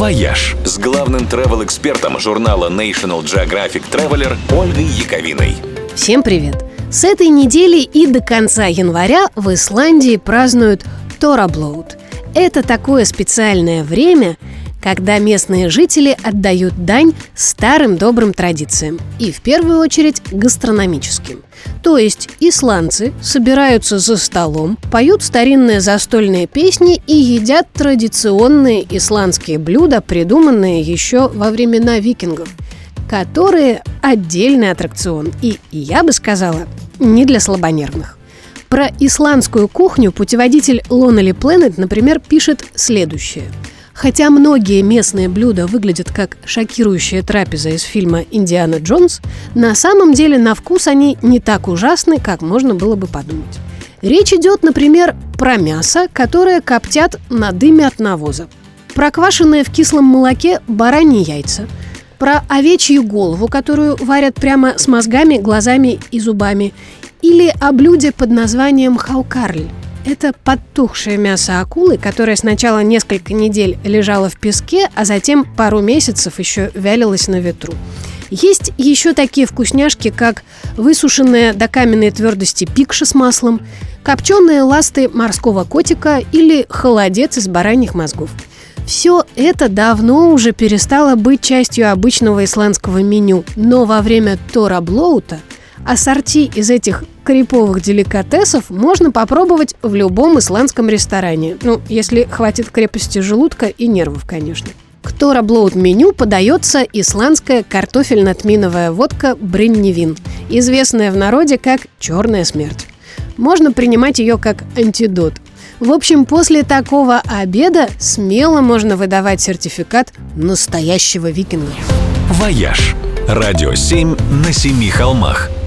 «Вояж» с главным travel-экспертом журнала National Geographic Traveler Ольгой Яковиной. Всем привет! С этой недели и до конца января в Исландии празднуют Торраблоут. Это такое специальное время, когда местные жители отдают дань старым добрым традициям и в первую очередь гастрономическим. То есть исландцы собираются за столом, поют старинные застольные песни и едят традиционные исландские блюда, придуманные еще во времена викингов, которые отдельный аттракцион и, я бы сказала, не для слабонервных. Про исландскую кухню путеводитель Lonely Planet, например, пишет следующее – Хотя многие местные блюда выглядят как шокирующая трапеза из фильма «Индиана Джонс», на самом деле на вкус они не так ужасны, как можно было бы подумать. Речь идет, например, про мясо, которое коптят на дыме от навоза, про квашеные в кислом молоке бараньи яйца, про овечью голову, которую варят прямо с мозгами, глазами и зубами, или о блюде под названием хаукарль это подтухшее мясо акулы, которое сначала несколько недель лежало в песке, а затем пару месяцев еще вялилось на ветру. Есть еще такие вкусняшки, как высушенная до каменной твердости пикша с маслом, копченые ласты морского котика или холодец из бараньих мозгов. Все это давно уже перестало быть частью обычного исландского меню, но во время Тора Блоута ассорти из этих криповых деликатесов можно попробовать в любом исландском ресторане. Ну, если хватит крепости желудка и нервов, конечно. К Тораблоуд меню подается исландская картофельно-тминовая водка Бринневин, известная в народе как «черная смерть». Можно принимать ее как антидот. В общем, после такого обеда смело можно выдавать сертификат настоящего викинга. «Вояж» – радио 7 на семи холмах –